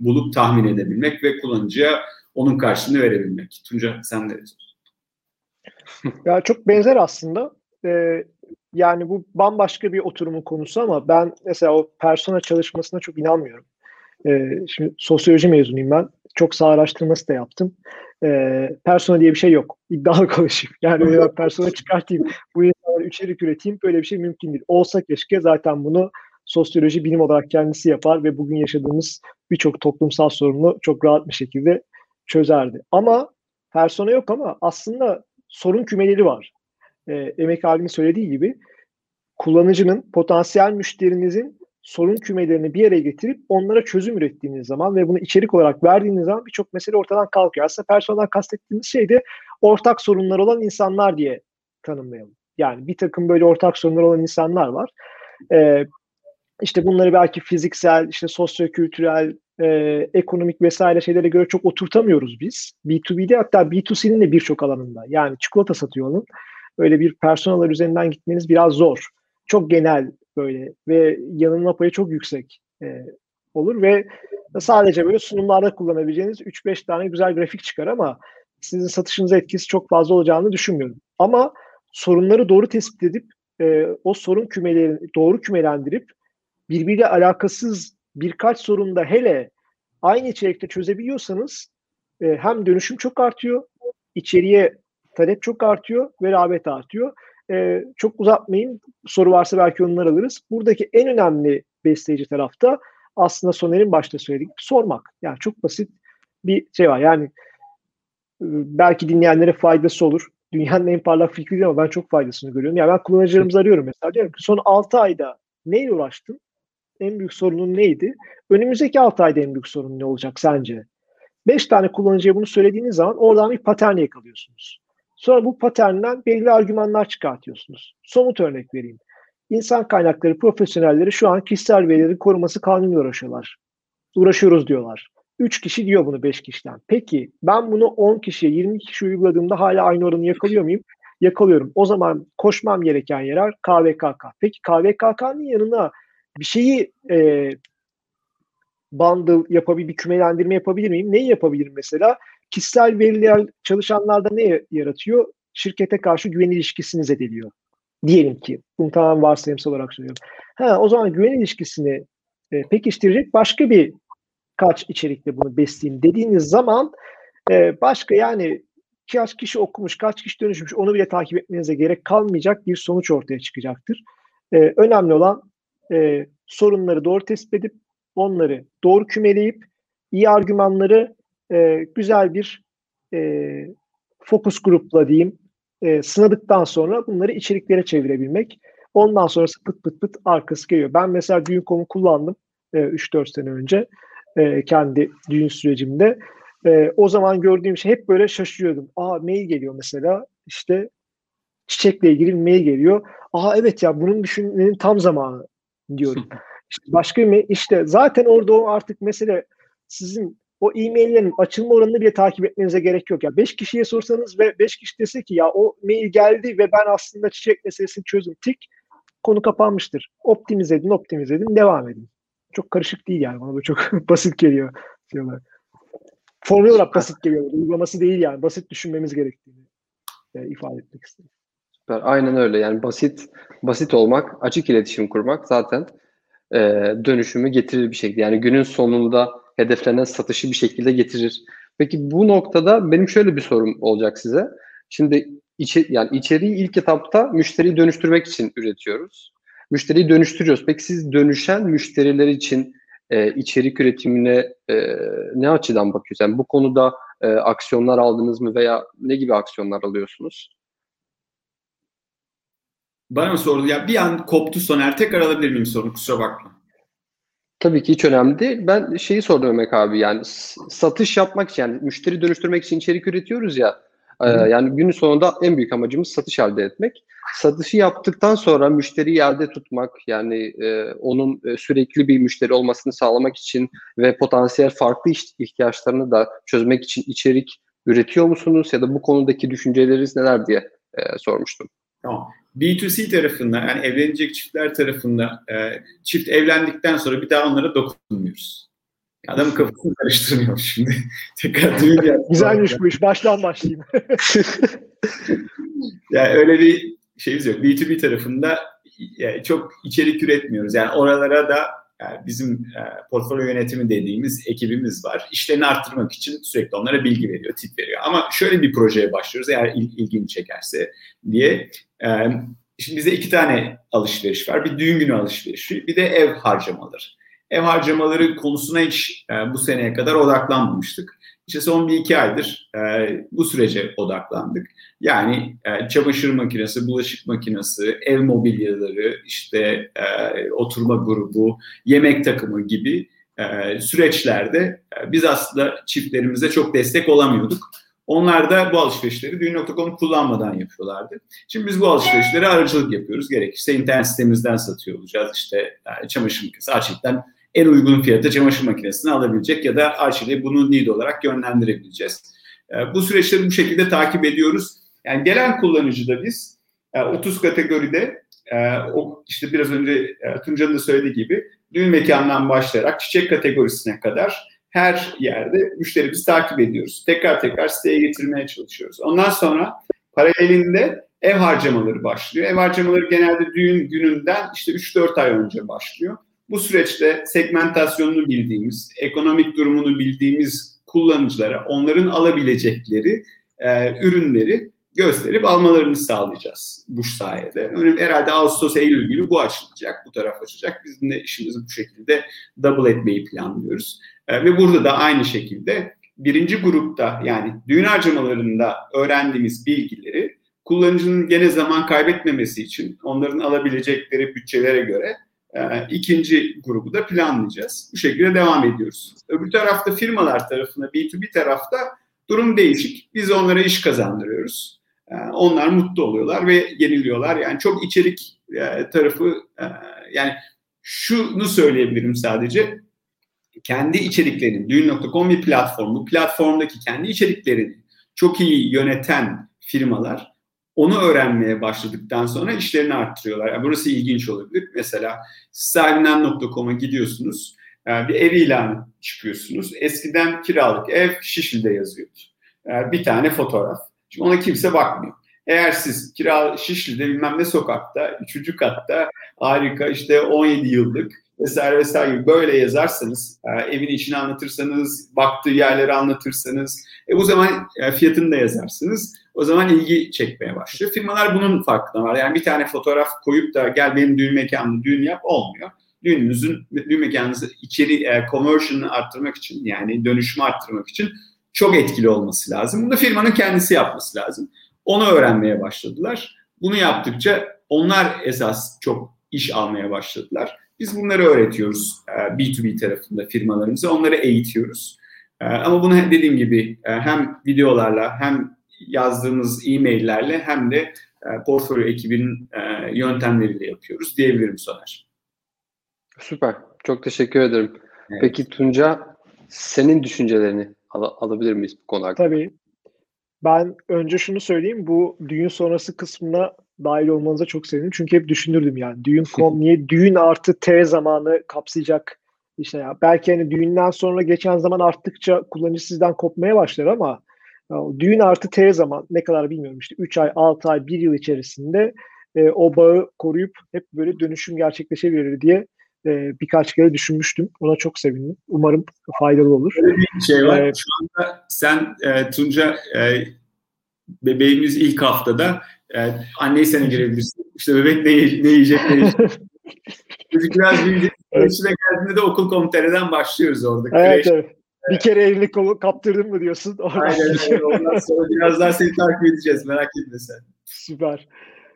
bulup tahmin edebilmek ve kullanıcıya onun karşılığını verebilmek. Tunca sen de ya çok benzer aslında. Ee, yani bu bambaşka bir oturumun konusu ama ben mesela o persona çalışmasına çok inanmıyorum. Ee, şimdi sosyoloji mezunuyum ben. Çok sağ araştırması da yaptım. Ee, persona diye bir şey yok. İddialı (laughs) konuşayım. Yani öyle persona çıkartayım. Bu insanlara içerik üreteyim. Böyle bir şey mümkün değil. Olsa keşke zaten bunu sosyoloji bilim olarak kendisi yapar ve bugün yaşadığımız birçok toplumsal sorunu çok rahat bir şekilde çözerdi. Ama persona yok ama aslında sorun kümeleri var. E, Emek abimin söylediği gibi kullanıcının, potansiyel müşterinizin sorun kümelerini bir yere getirip onlara çözüm ürettiğiniz zaman ve bunu içerik olarak verdiğiniz zaman birçok mesele ortadan kalkıyor. Aslında personel kastettiğimiz şey de ortak sorunlar olan insanlar diye tanımlayalım. Yani bir takım böyle ortak sorunlar olan insanlar var. Ee, işte bunları belki fiziksel, işte sosyo-kültürel, e, ekonomik vesaire şeylere göre çok oturtamıyoruz biz. B2B'de hatta B2C'nin de birçok alanında. Yani çikolata satıyor onun. Öyle bir personeller üzerinden gitmeniz biraz zor. Çok genel böyle ve yanılma payı çok yüksek e, olur ve sadece böyle sunumlarda kullanabileceğiniz 3-5 tane güzel grafik çıkar ama sizin satışınıza etkisi çok fazla olacağını düşünmüyorum. Ama sorunları doğru tespit edip e, o sorun kümelerini doğru kümelendirip birbiriyle alakasız birkaç sorunda hele aynı içerikte çözebiliyorsanız e, hem dönüşüm çok artıyor, içeriye talep çok artıyor ve rağbet artıyor. E, çok uzatmayayım. Soru varsa belki onları alırız. Buradaki en önemli besleyici tarafta aslında Soner'in başta söylediği sormak. Yani çok basit bir şey var. Yani e, belki dinleyenlere faydası olur. Dünyanın en parlak fikri değil ama ben çok faydasını görüyorum. Yani ben kullanıcılarımızı arıyorum mesela. Diyorum ki son 6 ayda neyle uğraştın? En büyük sorunun neydi? Önümüzdeki 6 ayda en büyük sorun ne olacak sence? 5 tane kullanıcıya bunu söylediğiniz zaman oradan bir patern yakalıyorsunuz. Sonra bu paternden belli argümanlar çıkartıyorsunuz. Somut örnek vereyim. İnsan kaynakları profesyonelleri şu an kişisel verilerin koruması kanunuyla uğraşıyorlar. Uğraşıyoruz diyorlar. 3 kişi diyor bunu 5 kişiden. Peki ben bunu 10 kişiye 20 kişi uyguladığımda hala aynı oranı yakalıyor muyum? Yakalıyorum. O zaman koşmam gereken yerler KVKK. Peki KVKK'nın yanına bir şeyi e, bundle yapabilir, bir kümelendirme yapabilir miyim? Neyi yapabilirim mesela? Kişisel veriler çalışanlarda ne yaratıyor? Şirkete karşı güven ilişkisini zedeliyor. Diyelim ki. Bunu tamamen varsayımsal olarak söylüyorum. Ha, o zaman güven ilişkisini e, pekiştirecek başka bir kaç içerikle bunu besleyeyim dediğiniz zaman e, başka yani kaç kişi okumuş, kaç kişi dönüşmüş onu bile takip etmenize gerek kalmayacak bir sonuç ortaya çıkacaktır. E, önemli olan e, sorunları doğru tespit edip onları doğru kümeleyip iyi argümanları e, güzel bir e, fokus grupla diyeyim e, sınadıktan sonra bunları içeriklere çevirebilmek. Ondan sonrası pıt pıt pıt arkası geliyor. Ben mesela Düğün.com'u kullandım e, 3-4 sene önce e, kendi düğün sürecimde. E, o zaman gördüğüm şey hep böyle şaşırıyordum. Aa mail geliyor mesela işte çiçekle ilgili mail geliyor. Aa evet ya bunun düşünmenin tam zamanı diyorum. (laughs) İşte başka bir işte zaten orada o artık mesele sizin o e-maillerin açılma oranını bile takip etmenize gerek yok. Ya 5 kişiye sorsanız ve 5 kişi dese ki ya o mail geldi ve ben aslında çiçek meselesini çözdüm. Tik konu kapanmıştır. Optimize edin, optimize edin, devam edin. Çok karışık değil yani. Bana böyle çok (laughs) basit geliyor. Diyorlar. Formül olarak basit geliyor. Uygulaması değil yani. Basit düşünmemiz gerektiğini e, ifade etmek istedim. Süper. Aynen öyle. Yani basit basit olmak, açık iletişim kurmak zaten e, dönüşümü getirir bir şekilde. Yani günün sonunda hedeflenen satışı bir şekilde getirir. Peki bu noktada benim şöyle bir sorum olacak size. Şimdi içi, yani içeriği ilk etapta müşteriyi dönüştürmek için üretiyoruz. Müşteriyi dönüştürüyoruz. Peki siz dönüşen müşteriler için e, içerik üretimine e, ne açıdan bakıyorsunuz? Yani bu konuda e, aksiyonlar aldınız mı veya ne gibi aksiyonlar alıyorsunuz? Bana mı sordu? Ya bir an koptu Soner. Tekrar alabilir miyim sorunu? Kusura bakma. Tabii ki hiç önemli değil. Ben şeyi sordum Ömek abi yani satış yapmak için yani müşteri dönüştürmek için içerik üretiyoruz ya Ee, yani günün sonunda en büyük amacımız satış elde etmek. Satışı yaptıktan sonra müşteriyi elde tutmak yani e, onun e, sürekli bir müşteri olmasını sağlamak için ve potansiyel farklı ihtiyaçlarını da çözmek için içerik üretiyor musunuz ya da bu konudaki düşünceleriniz neler diye e, sormuştum. Tamam. B2C tarafında yani evlenecek çiftler tarafında e, çift evlendikten sonra bir daha onlara dokunmuyoruz. Adamın kafasını karıştırmıyor şimdi. (laughs) Tekrar düğün (laughs) Güzelmiş (laughs) bu iş. Baştan başlayayım. yani öyle bir şeyimiz yok. B2B tarafında yani çok içerik üretmiyoruz. Yani oralara da bizim e, portfolyo yönetimi dediğimiz ekibimiz var. İşlerini arttırmak için sürekli onlara bilgi veriyor, tip veriyor. Ama şöyle bir projeye başlıyoruz eğer il, ilgini çekerse diye. E, şimdi bizde iki tane alışveriş var. Bir düğün günü alışverişi, bir de ev harcamaları. Ev harcamaları konusuna hiç e, bu seneye kadar odaklanmamıştık. İşte son bir iki aydır e, bu sürece odaklandık. Yani e, çamaşır makinesi, bulaşık makinesi, ev mobilyaları, işte e, oturma grubu, yemek takımı gibi e, süreçlerde e, biz aslında çiftlerimize çok destek olamıyorduk. Onlar da bu alışverişleri düğün.com kullanmadan yapıyorlardı. Şimdi biz bu alışverişlere aracılık yapıyoruz. Gerekirse internet sitemizden satıyor olacağız. İşte yani çamaşır makinesi açıktan en uygun fiyata çamaşır makinesini alabilecek ya da Arçelik'e bunu need olarak yönlendirebileceğiz. E, bu süreçleri bu şekilde takip ediyoruz. Yani gelen kullanıcı da biz 30 e, kategoride e, o işte biraz önce e, Tunca'nın da söylediği gibi düğün mekanından başlayarak çiçek kategorisine kadar her yerde müşterimizi takip ediyoruz. Tekrar tekrar siteye getirmeye çalışıyoruz. Ondan sonra paralelinde ev harcamaları başlıyor. Ev harcamaları genelde düğün gününden işte 3-4 ay önce başlıyor. Bu süreçte segmentasyonunu bildiğimiz, ekonomik durumunu bildiğimiz kullanıcılara onların alabilecekleri e, ürünleri gösterip almalarını sağlayacağız bu sayede. Herhalde Ağustos, Eylül gibi bu açılacak, bu taraf açacak. Biz de işimizi bu şekilde double etmeyi planlıyoruz. E, ve burada da aynı şekilde birinci grupta yani düğün harcamalarında öğrendiğimiz bilgileri kullanıcının gene zaman kaybetmemesi için onların alabilecekleri bütçelere göre e, ikinci grubu da planlayacağız. Bu şekilde devam ediyoruz. Öbür tarafta firmalar tarafında, B2B tarafta durum değişik. Biz onlara iş kazandırıyoruz. E, onlar mutlu oluyorlar ve yeniliyorlar. Yani çok içerik e, tarafı yani şunu söyleyebilirim sadece. Kendi içeriklerini, düğün.com bir platform. Bu platformdaki kendi içeriklerini çok iyi yöneten firmalar onu öğrenmeye başladıktan sonra işlerini arttırıyorlar. Yani burası ilginç olabilir. Mesela sahibinden.com'a gidiyorsunuz. Yani bir ev ilanı çıkıyorsunuz. Eskiden kiralık ev Şişli'de yazıyordu. Yani bir tane fotoğraf. Şimdi ona kimse bakmıyor. Eğer siz kira Şişli'de bilmem ne sokakta, üçüncü katta harika işte 17 yıllık vesaire vesaire gibi böyle yazarsanız, e, evin içini anlatırsanız, baktığı yerleri anlatırsanız, e, bu zaman e, fiyatını da yazarsınız. O zaman ilgi çekmeye başlıyor. Firmalar bunun farkında var. Yani bir tane fotoğraf koyup da gel benim düğün mekanımda düğün yap olmuyor. Düğününüzün, düğün mekanınızı içeri e, conversion'ı arttırmak için yani dönüşümü arttırmak için çok etkili olması lazım. Bunu da firmanın kendisi yapması lazım. Onu öğrenmeye başladılar. Bunu yaptıkça onlar esas çok iş almaya başladılar. Biz bunları öğretiyoruz B2B e, tarafında firmalarımıza. Onları eğitiyoruz. E, ama bunu dediğim gibi e, hem videolarla hem yazdığımız e-maillerle hem de portfolyo ekibinin yöntemleriyle yapıyoruz diyebilirim Soner. Süper. Çok teşekkür ederim. Evet. Peki Tunca senin düşüncelerini al- alabilir miyiz bu konu hakkında? Tabii. Ben önce şunu söyleyeyim. Bu düğün sonrası kısmına dahil olmanıza çok sevindim. Çünkü hep düşünürdüm yani. Düğün.com niye düğün artı T zamanı kapsayacak işte ya. Belki hani düğünden sonra geçen zaman arttıkça kullanıcı sizden kopmaya başlar ama ya, düğün artı T zaman ne kadar bilmiyorum işte 3 ay, 6 ay, 1 yıl içerisinde e, o bağı koruyup hep böyle dönüşüm gerçekleşebilir diye e, birkaç kere düşünmüştüm. Ona çok sevindim. Umarım faydalı olur. Öyle bir şey var. Ee, Şu anda sen e, Tunca e, bebeğimiz ilk haftada e, anneyi sen girebilirsin. İşte bebek ne, ne yiyecek ne yiyecek. (laughs) Çocuk biraz büyüyecek. Evet. geldiğinde de okul komitereden başlıyoruz orada. Evet, evet. Bir kere elini kolu kaptırdın mı diyorsun. Aynen öyle. Ondan sonra biraz daha seni takip edeceğiz. Merak etme sen. Süper.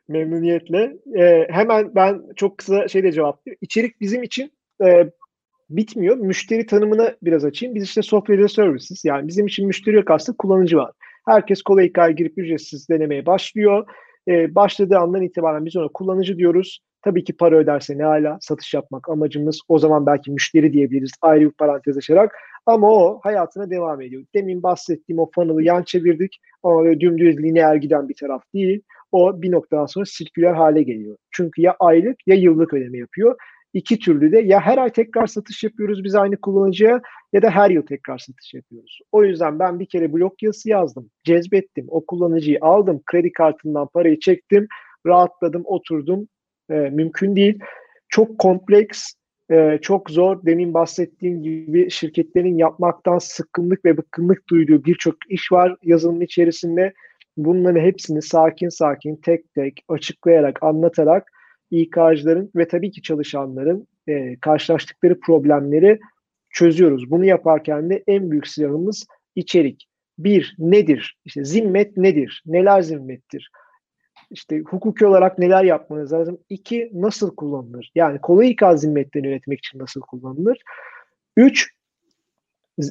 Memnuniyetle. Ee, hemen ben çok kısa şeyle cevaplayayım. İçerik bizim için e, bitmiyor. Müşteri tanımını biraz açayım. Biz işte software services yani bizim için müşteri yok aslında kullanıcı var. Herkes kolay hikaye girip ücretsiz denemeye başlıyor. E, başladığı andan itibaren biz ona kullanıcı diyoruz. Tabii ki para öderse ne hala satış yapmak amacımız. O zaman belki müşteri diyebiliriz ayrı bir parantez açarak. Ama o hayatına devam ediyor. Demin bahsettiğim o funnel'ı yan çevirdik ama böyle dümdüz lineer giden bir taraf değil. O bir noktadan sonra sirküler hale geliyor. Çünkü ya aylık ya yıllık ödeme yapıyor. İki türlü de ya her ay tekrar satış yapıyoruz biz aynı kullanıcıya ya da her yıl tekrar satış yapıyoruz. O yüzden ben bir kere blok yazısı yazdım, cezbettim, o kullanıcıyı aldım, kredi kartından parayı çektim, rahatladım, oturdum. Ee, mümkün değil. Çok kompleks, e, çok zor. Demin bahsettiğim gibi şirketlerin yapmaktan sıkkınlık ve bıkkınlık duyduğu birçok iş var yazılım içerisinde. Bunların hepsini sakin sakin, tek tek açıklayarak, anlatarak İK'cıların ve tabii ki çalışanların e, karşılaştıkları problemleri çözüyoruz. Bunu yaparken de en büyük silahımız içerik. Bir, nedir? İşte zimmet nedir? Neler zimmettir? İşte hukuki olarak neler yapmanız lazım? İki, nasıl kullanılır? Yani kolay ikaz zimmetlerini yönetmek için nasıl kullanılır? Üç,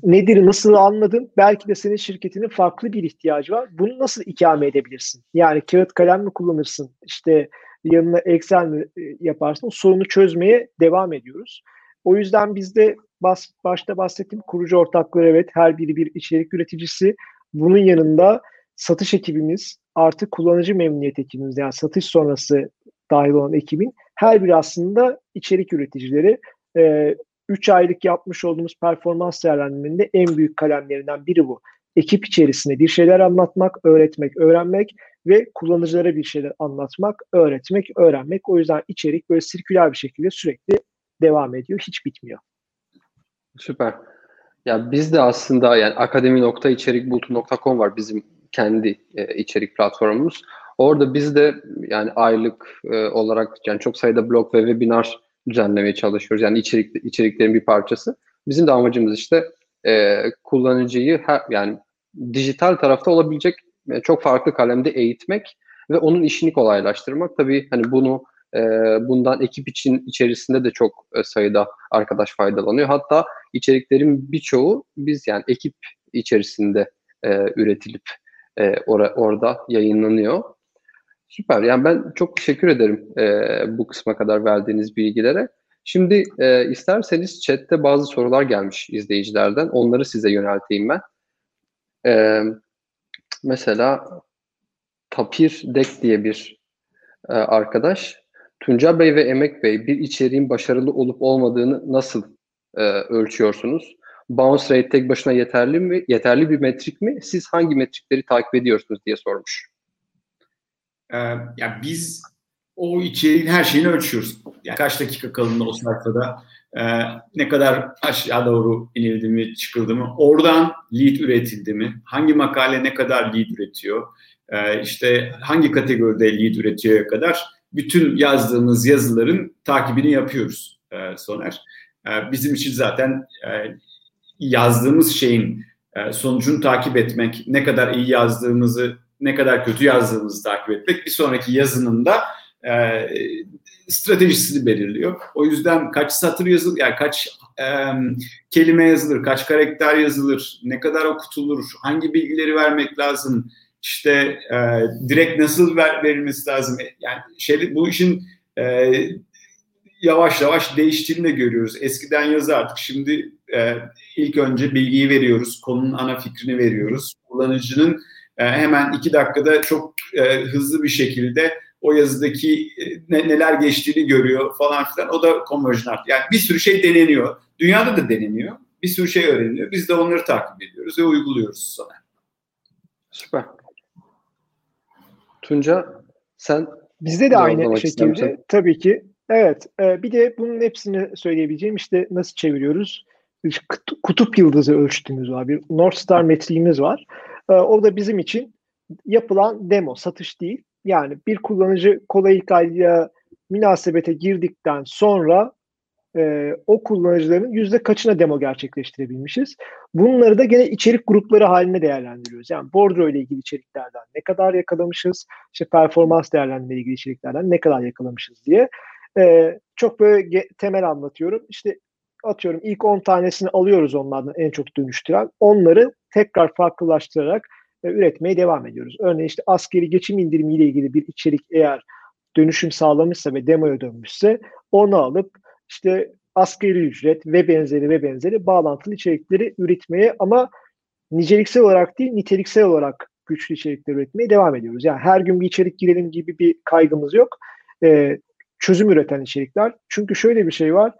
nedir, nasıl anladın? Belki de senin şirketinin farklı bir ihtiyacı var. Bunu nasıl ikame edebilirsin? Yani kağıt kalem mi kullanırsın? İşte yanına Excel mi e, yaparsın? Sorunu çözmeye devam ediyoruz. O yüzden bizde bas, başta bahsettiğim kurucu ortaklar evet her biri bir içerik üreticisi. Bunun yanında satış ekibimiz artı kullanıcı memnuniyet ekibimiz yani satış sonrası dahil olan ekibin her biri aslında içerik üreticileri. 3 ee, aylık yapmış olduğumuz performans değerlendirmenin en büyük kalemlerinden biri bu. Ekip içerisinde bir şeyler anlatmak, öğretmek, öğrenmek ve kullanıcılara bir şeyler anlatmak, öğretmek, öğrenmek. O yüzden içerik böyle sirküler bir şekilde sürekli devam ediyor. Hiç bitmiyor. Süper. Ya biz de aslında yani akademi.içerikbultu.com var bizim kendi e, içerik platformumuz. Orada biz de yani aylık e, olarak yani çok sayıda blog ve webinar düzenlemeye çalışıyoruz. Yani içerik içeriklerin bir parçası. Bizim de amacımız işte e, kullanıcıyı her, yani dijital tarafta olabilecek çok farklı kalemde eğitmek ve onun işini kolaylaştırmak. Tabii hani bunu e, bundan ekip için içerisinde de çok e, sayıda arkadaş faydalanıyor. Hatta içeriklerin birçoğu biz yani ekip içerisinde e, üretilip e, or orada yayınlanıyor. Süper. Yani ben çok teşekkür ederim e, bu kısma kadar verdiğiniz bilgilere. Şimdi e, isterseniz chatte bazı sorular gelmiş izleyicilerden. Onları size yönelteyim ben. E, mesela Tapir Dek diye bir e, arkadaş. Tunca Bey ve Emek Bey bir içeriğin başarılı olup olmadığını nasıl e, ölçüyorsunuz? bounce rate tek başına yeterli mi? Yeterli bir metrik mi? Siz hangi metrikleri takip ediyorsunuz diye sormuş. Ee, ya biz o içeriğin her şeyini ölçüyoruz. Yani kaç dakika kalındı o sayfada, e, ne kadar aşağı doğru inildi mi, çıkıldı mı, oradan lead üretildi mi, hangi makale ne kadar lead üretiyor, e, işte hangi kategoride lead üretiyor kadar bütün yazdığımız yazıların takibini yapıyoruz e, Soner. E, bizim için zaten e, yazdığımız şeyin e, sonucunu takip etmek, ne kadar iyi yazdığımızı, ne kadar kötü yazdığımızı takip etmek bir sonraki yazının da e, stratejisini belirliyor. O yüzden kaç satır yazılır, yani kaç e, kelime yazılır, kaç karakter yazılır, ne kadar okutulur, hangi bilgileri vermek lazım, işte e, direkt nasıl ver, verilmesi lazım. Yani şey, bu işin e, yavaş yavaş değiştiğini de görüyoruz. Eskiden yazardık, şimdi e, ilk önce bilgiyi veriyoruz, konunun ana fikrini veriyoruz. Kullanıcının e, hemen iki dakikada çok e, hızlı bir şekilde o yazıdaki e, ne, neler geçtiğini görüyor falan filan. O da conversion art. Yani bir sürü şey deneniyor. Dünyada da deneniyor. Bir sürü şey öğreniliyor. Biz de onları takip ediyoruz ve uyguluyoruz sonra. Süper. Tunca sen Bizde de aynı şekilde tabii ki. Evet. E, bir de bunun hepsini söyleyebileceğim işte nasıl çeviriyoruz? kutup yıldızı ölçtüğümüz var. Bir North Star metriğimiz var. E, o da bizim için yapılan demo, satış değil. Yani bir kullanıcı kolaylıkla münasebete girdikten sonra e, o kullanıcıların yüzde kaçına demo gerçekleştirebilmişiz. Bunları da gene içerik grupları haline değerlendiriyoruz. Yani bordro ile ilgili içeriklerden ne kadar yakalamışız, işte performans değerlendirme ile ilgili içeriklerden ne kadar yakalamışız diye. E, çok böyle temel anlatıyorum. İşte atıyorum ilk 10 tanesini alıyoruz onlardan en çok dönüştüren. Onları tekrar farklılaştırarak e, üretmeye devam ediyoruz. Örneğin işte askeri geçim indirimiyle ilgili bir içerik eğer dönüşüm sağlamışsa ve demoya dönmüşse onu alıp işte askeri ücret ve benzeri ve benzeri bağlantılı içerikleri üretmeye ama niceliksel olarak değil niteliksel olarak güçlü içerikler üretmeye devam ediyoruz. Yani her gün bir içerik girelim gibi bir kaygımız yok. Ee, çözüm üreten içerikler. Çünkü şöyle bir şey var.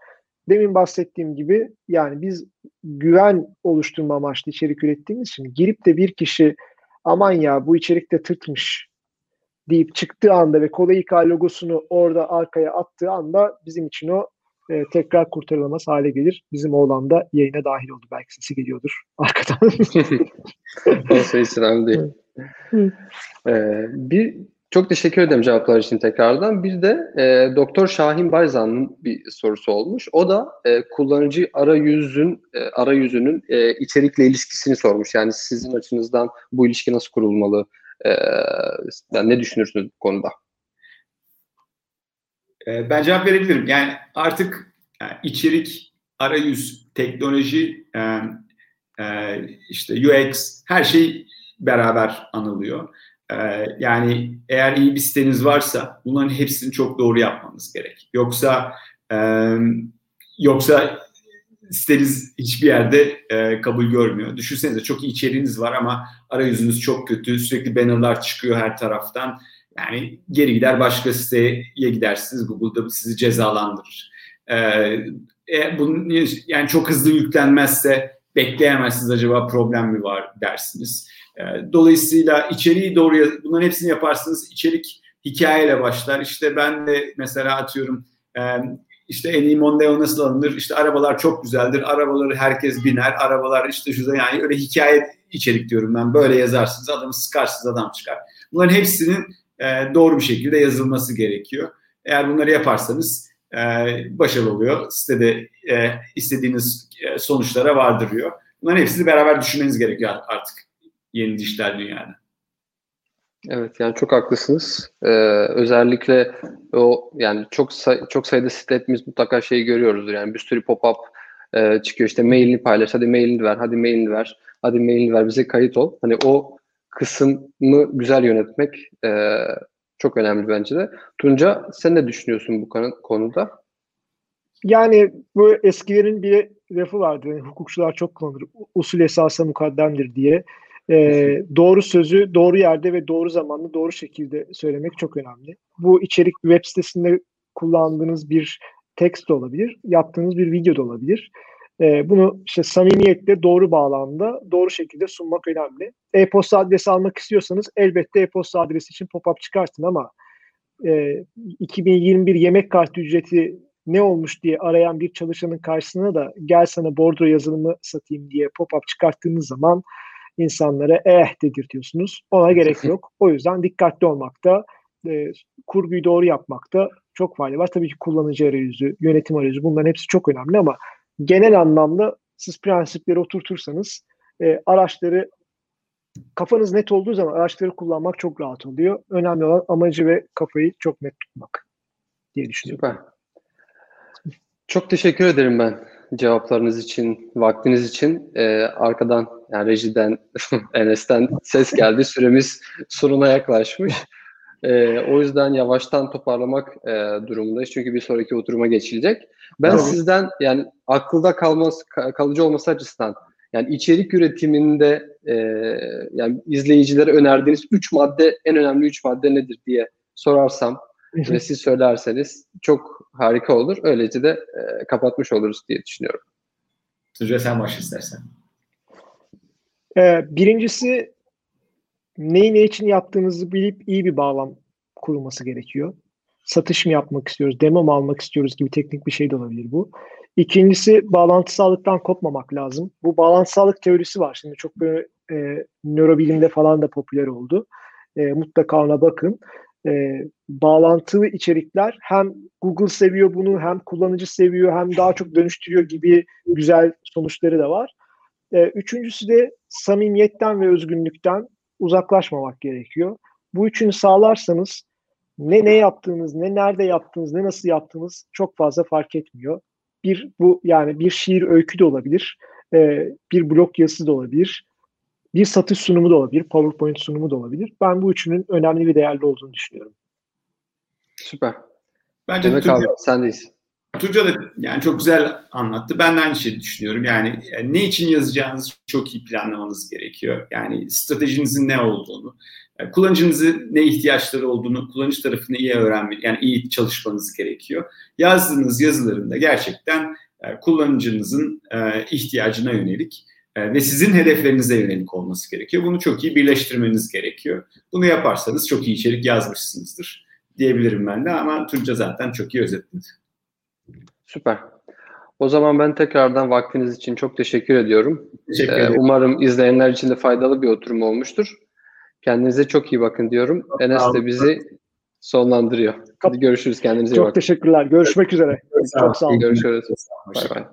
Demin bahsettiğim gibi yani biz güven oluşturma amaçlı içerik ürettiğimiz için girip de bir kişi aman ya bu içerikte tırtmış deyip çıktığı anda ve Kolayika logosunu orada arkaya attığı anda bizim için o e, tekrar kurtarılamaz hale gelir. Bizim oğlan da yayına dahil oldu. Belki sesi geliyordur (laughs) arkadan. (laughs) Olsa hiç önemli değil. ee, bir çok teşekkür ederim cevaplar için tekrardan. Bir de e, Doktor Şahin Bayzan'ın bir sorusu olmuş. O da e, kullanıcı arayüzün e, arayüzünün e, içerikle ilişkisini sormuş. Yani sizin açınızdan bu ilişki nasıl kurulmalı? E, yani ne düşünürsünüz bu konuda? E, ben cevap verebilirim. Yani artık yani içerik, arayüz, teknoloji, e, e, işte UX her şey beraber anılıyor. Ee, yani eğer iyi bir siteniz varsa bunların hepsini çok doğru yapmanız gerek. Yoksa e, yoksa siteniz hiçbir yerde e, kabul görmüyor. Düşünsenize çok iyi içeriğiniz var ama arayüzünüz çok kötü. Sürekli bannerlar çıkıyor her taraftan. Yani geri gider başka siteye gidersiniz. Google'da sizi cezalandırır. Ee, e, bunun, yani çok hızlı yüklenmezse bekleyemezsiniz acaba problem mi var dersiniz. Ee, dolayısıyla içeriği doğru, bunların hepsini yaparsınız. İçerik hikayeyle başlar. İşte ben de mesela atıyorum işte en iyi Mondeo nasıl alınır? İşte arabalar çok güzeldir. Arabaları herkes biner. Arabalar işte şu yani öyle hikaye içerik diyorum ben. Böyle yazarsınız. Adamı sıkarsınız adam çıkar. Bunların hepsinin doğru bir şekilde yazılması gerekiyor. Eğer bunları yaparsanız başarılı oluyor. Sitede istediğiniz sonuçlara vardırıyor. Bunların hepsini beraber düşünmeniz gerekiyor artık yeni dijital dünyada. Evet yani çok haklısınız. Ee, özellikle o yani çok say çok sayıda site hepimiz mutlaka şeyi görüyoruzdur. Yani bir sürü pop-up e, çıkıyor işte mailini paylaş, hadi mailini ver, hadi mailini ver, hadi mailini ver, bize kayıt ol. Hani o kısmı güzel yönetmek e, çok önemli bence de. Tunca sen ne düşünüyorsun bu konuda? Yani bu eskilerin bir lafı vardı. Yani hukukçular çok kullanır. Usul esasa mukaddemdir diye. E, doğru sözü doğru yerde ve doğru zamanda doğru şekilde söylemek çok önemli. Bu içerik web sitesinde kullandığınız bir tekst olabilir, yaptığınız bir video da olabilir. E, bunu işte samimiyetle doğru bağlamda doğru şekilde sunmak önemli. E-posta adresi almak istiyorsanız elbette e-posta adresi için pop-up çıkartın ama e, 2021 yemek kartı ücreti ne olmuş diye arayan bir çalışanın karşısına da gel sana bordro yazılımı satayım diye pop-up çıkarttığınız zaman insanlara eh dedirtiyorsunuz. Ona (laughs) gerek yok. O yüzden dikkatli olmakta, e, kurguyu doğru yapmakta çok fayda var. Tabii ki kullanıcı arayüzü, yönetim arayüzü bunların hepsi çok önemli ama genel anlamda siz prensipleri oturtursanız e, araçları kafanız net olduğu zaman araçları kullanmak çok rahat oluyor. Önemli olan amacı ve kafayı çok net tutmak diye düşünüyorum. Süper. Çok teşekkür ederim ben cevaplarınız için, vaktiniz için. Ee, arkadan yani rejiden, (laughs) Enes'ten ses geldi. Süremiz sonuna yaklaşmış. Ee, o yüzden yavaştan toparlamak e, durumundayız. Çünkü bir sonraki oturuma geçilecek. Ben tamam. sizden yani akılda kalması, kalıcı olması açısından yani içerik üretiminde e, yani izleyicilere önerdiğiniz üç madde en önemli üç madde nedir diye sorarsam ve siz söylerseniz çok harika olur. Öylece de e, kapatmış oluruz diye düşünüyorum. Tuncay sen başla istersen. Ee, birincisi neyi ne için yaptığınızı bilip iyi bir bağlam kurulması gerekiyor. Satış mı yapmak istiyoruz, demo mu almak istiyoruz gibi teknik bir şey de olabilir bu. İkincisi bağlantısallıktan kopmamak lazım. Bu bağlantısallık teorisi var. Şimdi çok böyle e, nörobilimde falan da popüler oldu. E, mutlaka ona bakın e, bağlantılı içerikler hem Google seviyor bunu hem kullanıcı seviyor hem daha çok dönüştürüyor gibi güzel sonuçları da var. E, üçüncüsü de samimiyetten ve özgünlükten uzaklaşmamak gerekiyor. Bu üçünü sağlarsanız ne ne yaptığınız, ne nerede yaptığınız, ne nasıl yaptığınız çok fazla fark etmiyor. Bir bu yani bir şiir öykü de olabilir, e, bir blog yazısı da olabilir, bir satış sunumu da olabilir, PowerPoint sunumu da olabilir. Ben bu üçünün önemli ve değerli olduğunu düşünüyorum. Süper. Bence Demek Tunca, abi sendeyiz. Tunca da yani çok güzel anlattı. Ben de aynı şeyi düşünüyorum. Yani, yani ne için yazacağınızı çok iyi planlamanız gerekiyor. Yani stratejinizin ne olduğunu, yani kullanıcınızın ne ihtiyaçları olduğunu, kullanıcı tarafını iyi öğrenmek, yani iyi çalışmanız gerekiyor. Yazdığınız yazılarında gerçekten e, kullanıcınızın e, ihtiyacına yönelik e, ve sizin hedeflerinize yönelik olması gerekiyor. Bunu çok iyi birleştirmeniz gerekiyor. Bunu yaparsanız çok iyi içerik yazmışsınızdır diyebilirim ben de ama Tunca zaten çok iyi özetledi. Süper. O zaman ben tekrardan vaktiniz için çok teşekkür ediyorum. Teşekkür Ee, ederim. umarım izleyenler için de faydalı bir oturum olmuştur. Kendinize çok iyi bakın diyorum. Enes de bizi sonlandırıyor. Hadi görüşürüz. Kendinize iyi Çok bakın. teşekkürler. Görüşmek üzere. Sağ olun. Çok sağ olun. Görüşürüz. Hoşça kalın. Bay bay.